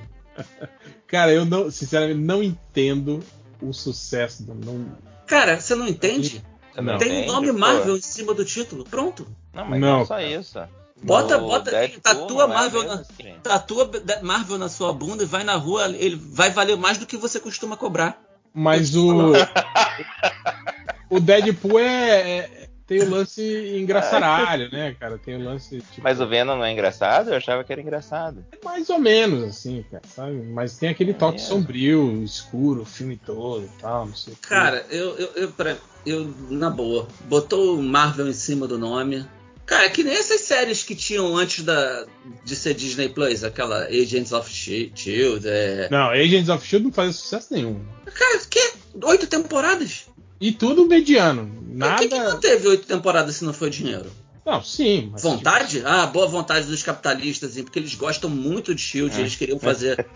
Cara, eu não, sinceramente, não entendo o sucesso do. Não, Cara, você não entende? Não. Tem o nome pô? Marvel em cima do título. Pronto. Não, mas Não, não, só isso. Bota- No bota- Deadpool tatua é Marvel mesmo na- assim. Tatua Marvel na sua bunda e vai na rua, ele vai valer mais do que você costuma cobrar. mas o. <laughs> o Deadpool é, é- Tem o lance engraçaralho, né, cara? Tem o lance. Tipo, Mas o Venom não é engraçado? Eu achava que era engraçado. é mais ou menos, assim, cara, sabe? Mas tem aquele toque É. sombrio, escuro, o filme todo e tal, não sei. Cara, eu, eu, eu, pra- eu, na boa, botou o Marvel em cima do nome. Cara, é que nem essas séries que tinham antes da, de ser Disney Plus, aquela Agents of Shi- Shield. É... Não, Agents of Shield não fazia sucesso nenhum. Cara, que? Oito temporadas? E tudo mediano. Por que, que não Nada. teve oito temporadas se não foi dinheiro? Não, sim. Mas, Vontade? Ah, boa vontade dos capitalistas, hein, porque eles gostam muito de Shield. Eles queriam fazer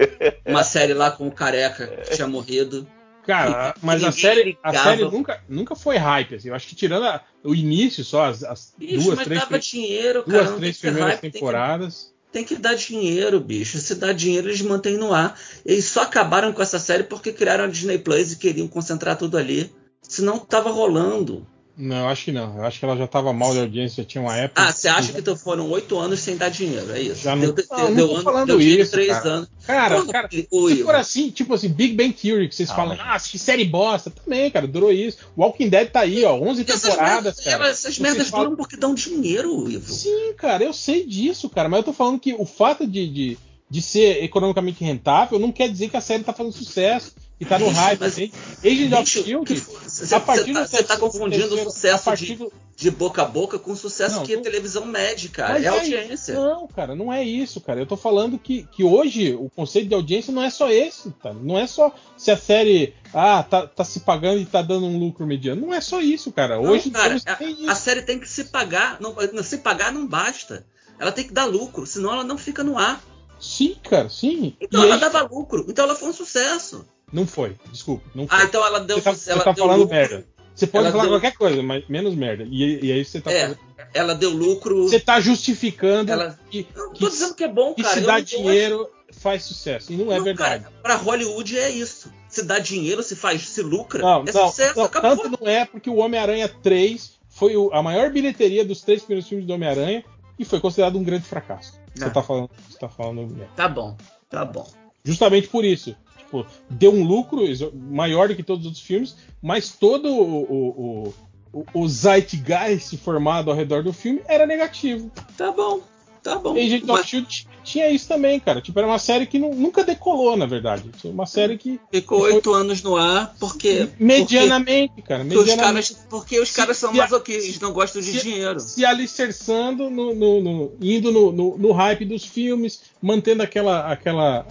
uma série lá com o careca que tinha morrido. Cara, mas a série, a série nunca, nunca foi hype, assim. Eu acho que tirando a- o início só, as, as Bicho, duas, três, dava dinheiro, cara. duas, não três primeiras hype, tem que- temporadas. Tem que dar dinheiro, bicho. Se dá dinheiro, eles mantêm no ar. Eles só acabaram com essa série porque criaram a Disney Plus e queriam concentrar tudo ali. Senão tava rolando. Não, eu acho que não. Eu acho que ela já tava mal de audiência, tinha uma época. Ah, você acha que então foram oito anos sem dar dinheiro, é isso? Já não- deu, Não, não deu tô ano- falando deu isso, três cara. anos. Cara, Porra, cara, se for assim, tipo assim, Big Bang Theory, que vocês Ah, falam, ah, que série bosta, também, cara, durou isso. Walking Dead tá aí, ó, 11 Essas temporadas, merdas, cara. essas merdas falam- duram porque dão dinheiro, Ivo. Sim, cara, eu sei disso, cara, mas eu tô falando que o fato de, de, de ser economicamente rentável não quer dizer que a série tá fazendo sucesso e tá no hype. mas-? Agent of Shield, Você a partir do tá, você tá terceiro- confundindo o sucesso de, de boca a boca com o sucesso Não, que é não- televisão. Mas É audiência. Não, cara, não é isso, cara. Eu tô falando que, que hoje o conceito de audiência não é só esse, tá? Não é só se a série ah, tá, tá se pagando e tá dando um lucro mediano. Não é só isso, cara. Não, Hoje cara, a, tem a isso. série tem que se pagar. Não, não- se pagar não basta. Ela tem que dar lucro, senão ela não fica no ar. Sim, cara, sim. Então e ela aí, dava lucro. Então ela foi um sucesso. Não foi, desculpa, não foi. Ah, então ela deu, você tá, você tá deu falando lucro. merda. Você pode Ela falar deu- qualquer coisa, mas menos merda. E, e aí você tá É, fazendo- ela deu lucro. Você tá justificando Ela- que, Não que, tô dizendo que é bom, que cara. se eu dá não dinheiro faz sucesso. E não é Não, verdade. Cara, pra Hollywood é isso. Se dá dinheiro, se faz, se lucra, Não, é não, sucesso, não, acabou. tanto não é porque o Homem-Aranha 3 foi o- a maior bilheteria dos três primeiros filmes do Homem-Aranha e foi considerado um grande fracasso. Você Não. tá falando, você tá falando merda. Tá bom, tá bom. Justamente por isso. Tipo, deu um lucro maior do que todos os outros filmes, mas todo o, o, o, o zeitgeist formado ao redor do filme era negativo. Tá bom, tá bom. Agent Mas of Shield tinha isso também, cara. Tipo, era uma série que nu- nunca decolou, na verdade. Tinha Uma série que. ficou oito anos no ar porque. Medianamente, cara. Porque, os Medianamente. caras, porque os caras são se a- masoquistas, não gostam de se- dinheiro. se alicerçando no, no- no- indo no, no- no hype dos filmes, mantendo aquela, aquela,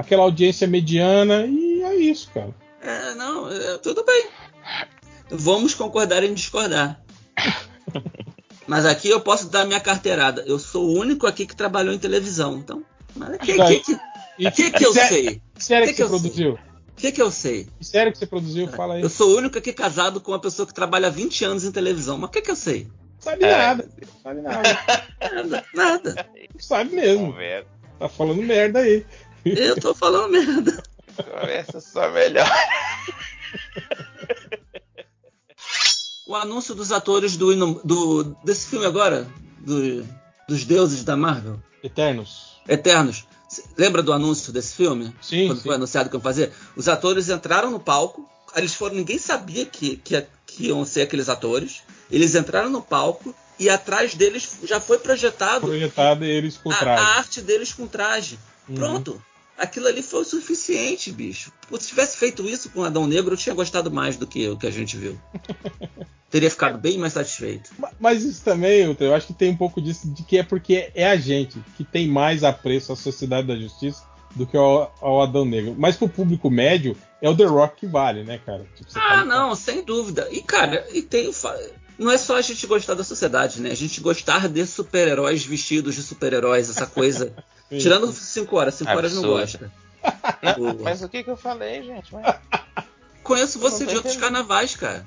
aquela audiência mediana, e é isso, cara. É, não, é, tudo bem. Vamos concordar em discordar. Mas aqui eu posso dar minha carteirada. Eu sou o único aqui que trabalhou em televisão. Então, mas que, Daí- que, que, E que, que eu sei? que série Que que, que você produziu? que, que eu sei? Que série que você produziu? Fala aí. Eu sou o único aqui casado com uma pessoa que trabalha há 20 anos em televisão. Mas o que, que eu sei? Sabe É. nada. Sabe nada. <laughs> Nada, nada. Não sabe mesmo. Conversa, Tá falando merda aí. Eu tô falando merda. conversa só melhor. O anúncio dos atores do, do desse filme agora, do- dos deuses da Marvel, Eternos. Eternos. Lembra do anúncio desse filme? Sim, Quando sim. foi anunciado que iam fazer? Os atores entraram no palco, eles foram, ninguém sabia que, que, que iam ser aqueles atores. Eles entraram no palco e atrás deles já foi projetado Projetado e eles com a, traje. a arte deles com traje. Uhum. Pronto. Aquilo ali foi o suficiente, bicho. Se tivesse feito isso com Adão Negro, eu tinha gostado mais do que o que a gente viu. <laughs> Teria ficado bem mais satisfeito. Ma- Mas isso também, eu acho que tem um pouco disso de que é porque é a gente que tem mais apreço à sociedade da justiça do que ao, ao Adão Negro. Mas pro público médio, é o The Rock que vale, né, cara? Tipo, Ah, tá- não, sem dúvida. E, cara, e tem o não é só a gente gostar da sociedade, né? A gente gostar de super-heróis vestidos de super-heróis, essa coisa. <laughs> Sim. Tirando 5 horas, 5 horas não gosta. <laughs> Não, O- mas o que, que eu falei, gente? Mas Conheço você de outros carnavais, cara.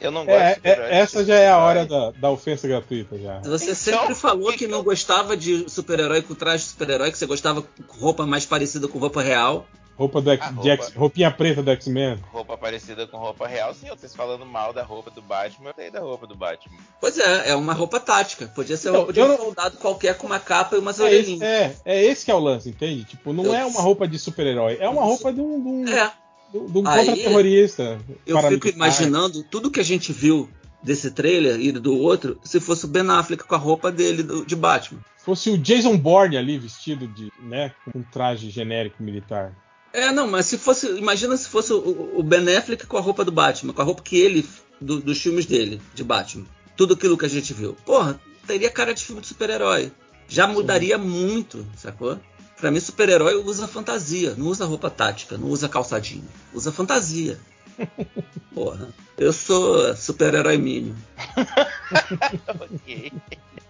eu não gosto É, de super-herói, é- essa já é a hora da, da ofensa gratuita já. Você Então, sempre falou que então- não gostava de super-herói com traje de super-herói, que você gostava com roupa mais parecida com roupa real. Roupa do X, roupa. X- roupinha preta do X-Men. Roupa parecida com roupa real, sim. Vocês falando mal da roupa do Batman, eu sei da roupa do Batman. Pois é, é uma roupa tática. Podia ser Não, roupa de um não- soldado qualquer com uma capa e umas É esse, orelhinhas. é, é esse que é o lance, entende? Tipo, não Eu- é uma roupa de super-herói, é uma roupa de um, de um, É, de- um Aí, contra-terrorista. eu fico imaginando tudo que a gente viu desse trailer e do outro, se fosse o Ben Affleck com a roupa dele do- de Batman. Se fosse o Jason Bourne ali vestido de, né, com um traje genérico militar. É, não, mas se fosse. Imagina se fosse o, o Ben Affleck com a roupa do Batman, com a roupa que ele. do- dos filmes dele, de Batman. Tudo aquilo que a gente viu. Porra, teria cara de filme de super-herói. Já mudaria muito, sacou? Pra mim, super-herói usa fantasia, não usa roupa tática, não usa calçadinho. Usa fantasia. <laughs> Porra, eu sou super-herói mínimo. <laughs> ok.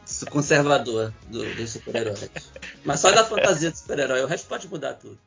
Sou conservador do- dos super-heróis. Mas só da fantasia de super-herói, o resto pode mudar tudo.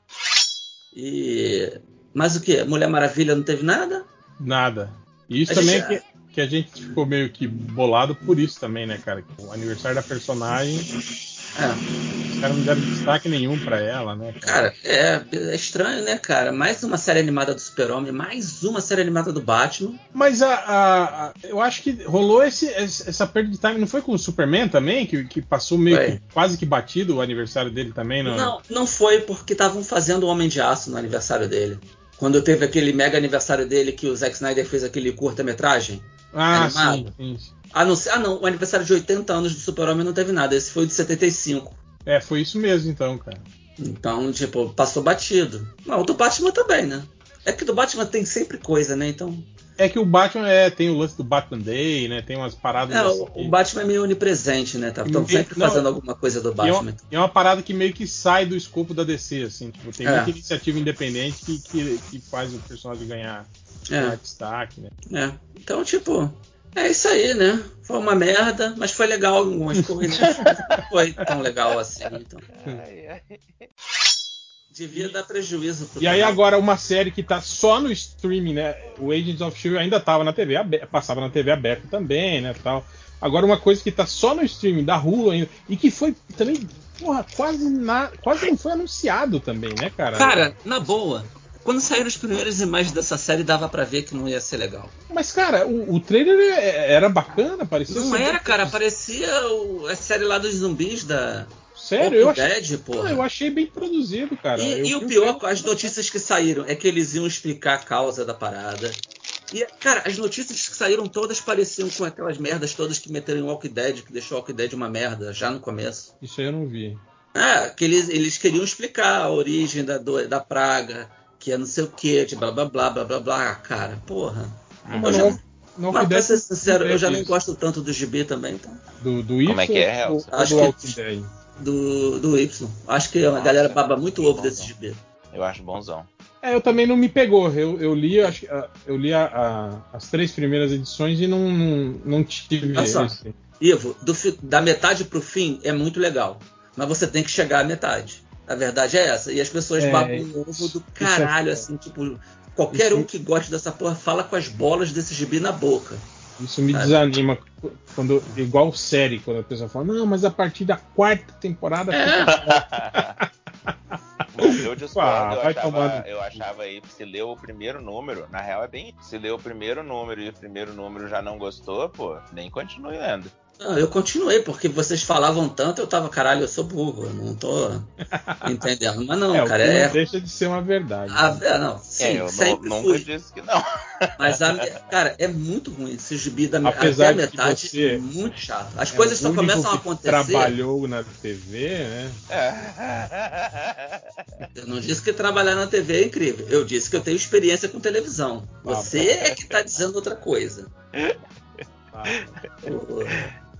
E. Mas o que? Mulher Maravilha não teve nada? Nada. E isso A também gente- é que, que a gente ficou meio que bolado por isso também, né, cara? O aniversário da personagem É. Os caras não deram destaque nenhum para ela, né? Cara, é, é estranho, né, cara? Mais uma série animada do Super-Homem, mais uma série animada do Batman. Mas a, a, a eu acho que rolou esse, essa perda de time, não foi com o Superman também, que, que passou meio que, quase que batido o aniversário dele também? Não, não, não foi porque estavam fazendo o Homem de Aço no aniversário dele. Quando teve aquele mega aniversário dele que o Zack Snyder fez aquele curta-metragem. Ah, animado. sim, sim. Ah não, ah, não, o aniversário de 80 anos do Super-Homem não teve nada. Esse foi de 75. É, foi isso mesmo, então, cara. Então, tipo, passou batido. Não, o do Batman também, né? É que do Batman tem sempre coisa, né? Então. É que o Batman é, tem o lance do Batman Day, né? Tem umas paradas. É, assim o, Batman é meio onipresente, né? Estão tá, sempre não, fazendo alguma coisa do Batman. É uma, é uma, parada que meio que sai do escopo da DC, assim. Tipo, tem é. muita iniciativa independente que, que, que, faz o personagem ganhar, é. ganhar destaque, né? É. Então, tipo, é isso aí, né? Foi uma merda, mas foi legal algumas coisas. <laughs> Não foi tão legal assim, então. Devia dar prejuízo pro E aí agora uma série que tá só no streaming, né? O Agents of Shield ainda tava na TV aberta, passava na TV aberta também, né, tal. Agora uma coisa que tá só no streaming da Hulu ainda e que foi também, porra, quase na, quase não foi anunciado também, né, cara? Cara, na boa, quando saíram as primeiras imagens dessa série, dava para ver que não ia ser legal. Mas, cara, o, o trailer é, era bacana, parecia. Não era, cara, parecia o, a série lá dos zumbis da. Sério, eu achei, Dead, eu achei bem produzido, cara. E, e o pior, as notícias que saíram é que eles iam explicar a causa da parada. E, cara, as notícias que saíram todas pareciam com aquelas merdas todas que meteram em Walking Dead, que deixou o Walking Dead uma merda já no começo. Isso aí eu não vi. É, que eles, eles queriam explicar a origem da, do, da praga, que é não sei o que, de blá blá blá blá blá blá, cara, porra. Ah, eu já, não, mas pra ser sincero, eu já não gosto tanto do GB também, então. Do, do? Como é que é, Helson? Acho do que, do, do Y. Acho que a galera baba muito ovo desse GB. Eu acho bonzão. É, eu também não me pegou. Eu, eu li, acho, eu li a, a, as três primeiras edições e não, não, não tive. Olha só, Ivo, do, da metade pro fim é muito legal. Mas você tem que chegar à metade. A verdade é essa. E as pessoas é, babam o ovo do é caralho, é assim, tipo, qualquer isso... um que goste dessa porra fala com as bolas desse gibi na boca. Isso me sabe? desanima quando igual série, quando a pessoa fala, não, mas a partir da quarta temporada. É. Bom, <laughs> eu discordo, ah, eu, achava, eu achava aí se leu o primeiro número, na real é bem. Se leu o primeiro número e o primeiro número já não gostou, pô, nem continue lendo. Não, eu continuei, porque vocês falavam tanto, eu tava, caralho, eu sou burro, eu não tô <laughs> entendendo. Mas não, é, cara, é. Não deixa de ser uma verdade. A, é, não, sim, é, eu sempre não, nunca disse que não. <laughs> Mas, a, cara, é muito ruim esse gibi da Apesar até a metade, é muito chato. As é coisas só começam a acontecer. trabalhou na TV, né? Eu não disse que trabalhar na TV é incrível. Eu disse que eu tenho experiência com televisão. Ah, você ah, é que tá dizendo outra coisa. <laughs> Ah,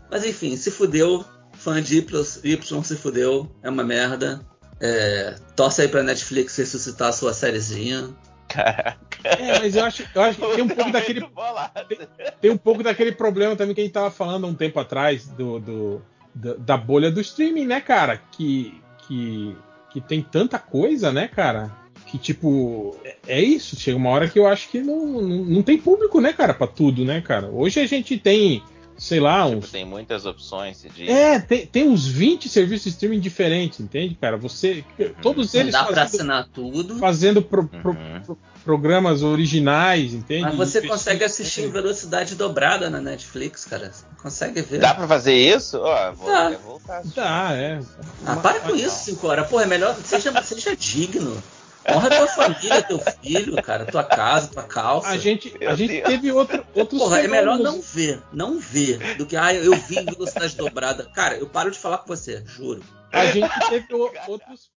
mas enfim, se fudeu. Fã de y, y se fudeu. É uma merda. É, torce aí pra Netflix ressuscitar a sua sériezinha. Caraca. É, mas eu acho, eu acho que tem um pouco <laughs> daquele. Tem, tem, um pouco daquele problema também que a gente tava falando há um tempo atrás do, do da, da, bolha do streaming, né, cara? Que, que, que tem tanta coisa, né, cara? Que tipo, é, é isso. Chega uma hora que eu acho que não, não, não tem público, né, cara, pra tudo, né, cara? Hoje a gente tem sei lá, tipo, uns. Tem muitas opções, diz. É, tem, tem uns 20 serviços de streaming diferentes, entende, cara? Você. Uhum. Todos eles. Não dá fazendo, pra assinar tudo. Fazendo pro, pro, uhum. pro, programas originais, entende? Mas você consegue assistir em velocidade dobrada na Netflix, cara. Você consegue ver. Dá pra fazer isso? Ó, vou Dá. voltar. Dá, é. Ah, para com isso, 5 horas. Pô, é melhor. Seja, seja digno. Honra tua família, teu filho, cara, tua casa, tua calça. A gente, a gente teve outro, outros Porra, é melhor não ver, não ver, do que, ah, eu vi em velocidade dobrada. Cara, eu paro de falar com você, juro. A gente teve outros.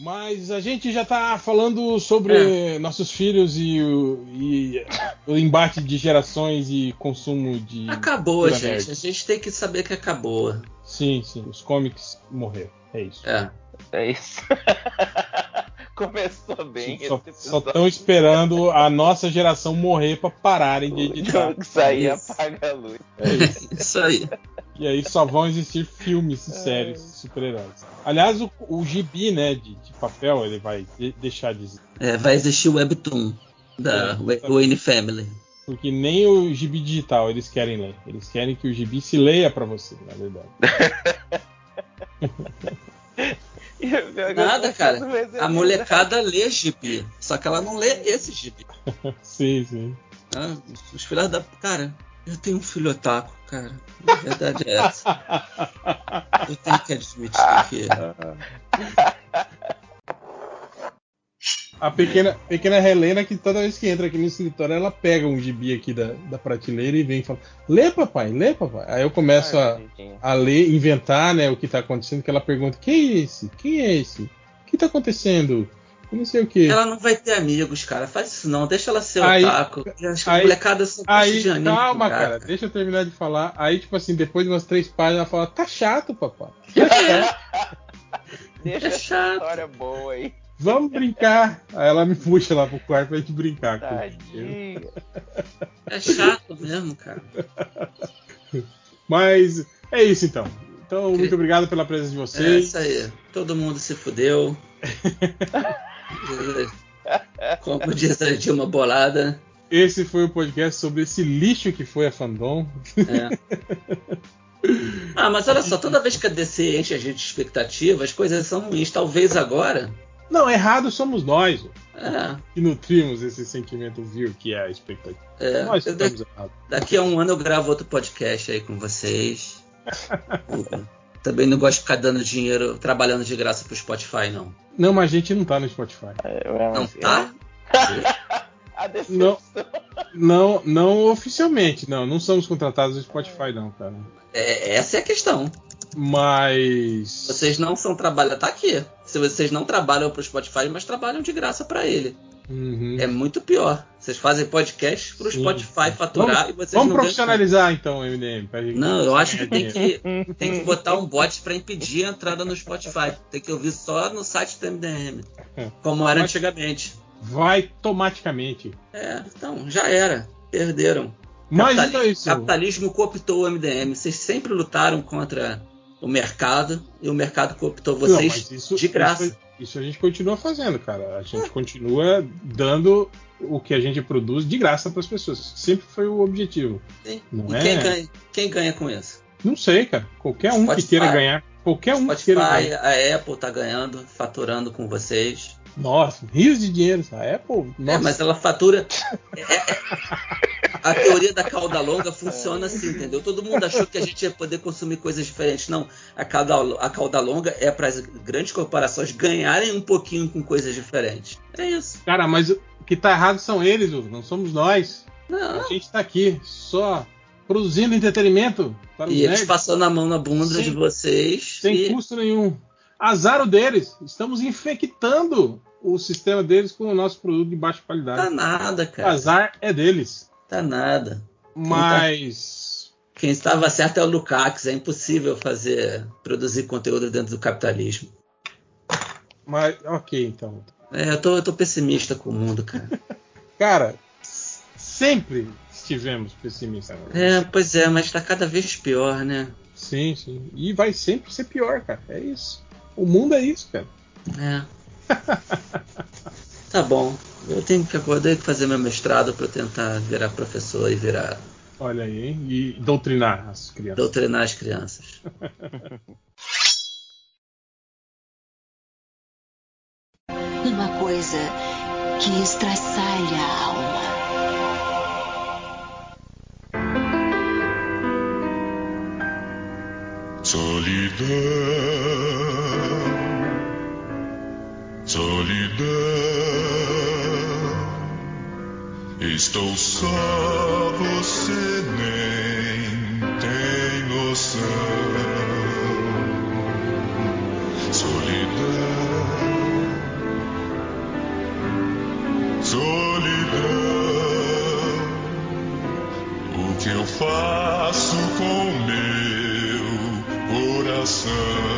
Mas a gente já tá falando sobre é. nossos filhos e o, e o, embate de gerações e consumo de. Acabou, gente. Nerd. A gente tem que saber que acabou. Sim, sim. Os comics morreram. É isso. É. É isso. <laughs> Começou bem. Só estão esperando a nossa geração morrer para pararem de editar. Sair é apaga a luz. É isso. <laughs> isso aí. E aí só vão existir filmes e séries de super-heróis. Aliás, o, o gibi, né, de, de papel, ele vai de, deixar de existir. É, vai existir o Webtoon da é, Wayne Family. Porque nem o gibi digital eles querem ler. Eles querem que o gibi se leia para você, na verdade. <laughs> Nada, cara. A molecada lê gibi. Só que ela não lê esse gibi. <laughs> sim, sim. Ah, os filhos da. Cara, eu tenho um filho otaku, cara. A verdade é essa. <laughs> Eu tenho que admitir que. <laughs> A pequena, pequena Helena, que toda vez que entra aqui no escritório, ela pega um gibi aqui da, da prateleira e vem e fala: Lê, papai, lê, papai. Aí eu começo a, a ler, inventar né, o que tá acontecendo, que ela pergunta: Quem é esse? Quem é esse? O que tá acontecendo? Eu não sei o que. Ela não vai ter amigos, cara. Faz isso não. Deixa ela ser aí, otaku. Acho que aí, molecada são aí, de Calma, cara. cara. Deixa eu terminar de falar. Aí, tipo assim, depois de umas três páginas, ela fala: Tá chato, papai. <laughs> Deixa é chato. história boa aí. Vamos brincar. Aí ela me puxa lá pro quarto pra gente brincar. Tadinha. É chato mesmo, cara. Mas é isso então. Então, okay. muito obrigado pela presença de vocês. É isso aí. Todo mundo se fudeu. <laughs> Como diz a Dilma Bolada. Esse foi o podcast sobre esse lixo que foi a Fandom. É. Ah, mas olha só, toda vez que a DC enche a gente de expectativa, as coisas são ruins. Talvez agora não, errado somos nós é. que nutrimos esse sentimento vil que é a expectativa. É, nós estamos errados. Daqui a um ano eu gravo outro podcast aí com vocês. <laughs> Também não gosto de ficar dando dinheiro, trabalhando de graça pro Spotify, não. Não, mas a gente não tá no Spotify. É, não tá? <laughs> não, não, não oficialmente, não. Não somos contratados do Spotify, não, cara. É, essa é a questão. Mas. Vocês não são trabalham. Tá aqui. Se vocês não trabalham pro Spotify, mas trabalham de graça para ele. Uhum. É muito pior. Vocês fazem podcast pro Sim. Spotify faturar vamos, e vocês Vamos profissionalizar então o MDM. Não, eu acho que tem que, <laughs> tem que botar um bot para impedir a entrada no Spotify. Tem que ouvir só no site do MDM. Como era antigamente. Vai automaticamente. É, então, já era. Perderam. Mas Capitali então é isso. Capitalismo cooptou o MDM. Vocês sempre lutaram contra o mercado e o mercado cooptou vocês Não, isso, de graça. Isso, isso, a gente continua fazendo, cara. A gente é. continua dando o que a gente produz de graça para as pessoas. Sempre foi o objetivo. Sim. Não e é... quem, ganha, quem ganha com isso? Não sei, cara. Qualquer um Spotify, que queira ganhar. Qualquer um Spotify, que queira ganhar. A Apple tá ganhando, faturando com vocês. Nossa, rios de dinheiro. A Apple. É, mas ela fatura. É, é, a teoria da cauda longa funciona assim, entendeu? Todo mundo achou que a gente ia poder consumir coisas diferentes. Não, a cauda, a cauda longa é para as grandes corporações ganharem um pouquinho com coisas diferentes. É isso. Cara, mas o que tá errado são eles, não somos nós. Não. A gente tá aqui só produzindo entretenimento para E eles passando a mão na bunda Sim. de vocês. Sem e... custo nenhum. Azar o deles. Estamos infectando o sistema deles com o nosso produto de baixa qualidade. Tá nada, cara. Azar é deles. Tá nada. Mas. Quem, tá... Quem estava certo é o Lukács. É impossível fazer produzir conteúdo dentro do capitalismo. Mas, ok, então. É, eu tô, eu tô pessimista com o mundo, cara. <laughs> cara, sempre estivemos pessimistas. É, pois é, mas tá cada vez pior, né? Sim, sim. E vai sempre ser pior, cara. É isso. O mundo é isso, cara. É. <laughs> tá bom. Eu tenho que acordar e fazer meu mestrado para tentar virar professor e virar. Olha aí, hein? E doutrinar as crianças. Doutrinar as crianças. <laughs> Uma coisa que estraçalha a alma. Solidão solidão. Estou só, você nem tem noção. Solidão, solidão. O que eu faço com meu coração?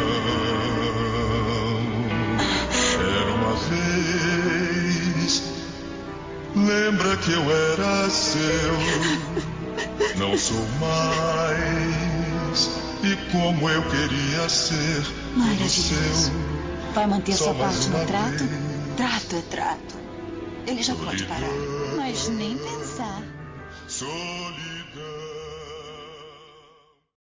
Lembra que eu era seu, não sou mais. E como eu queria ser tudo seu. Vai manter sua parte no trato? Vez. Trato é trato. Ele já Solidão. pode parar. Mas nem pensar. Solidão.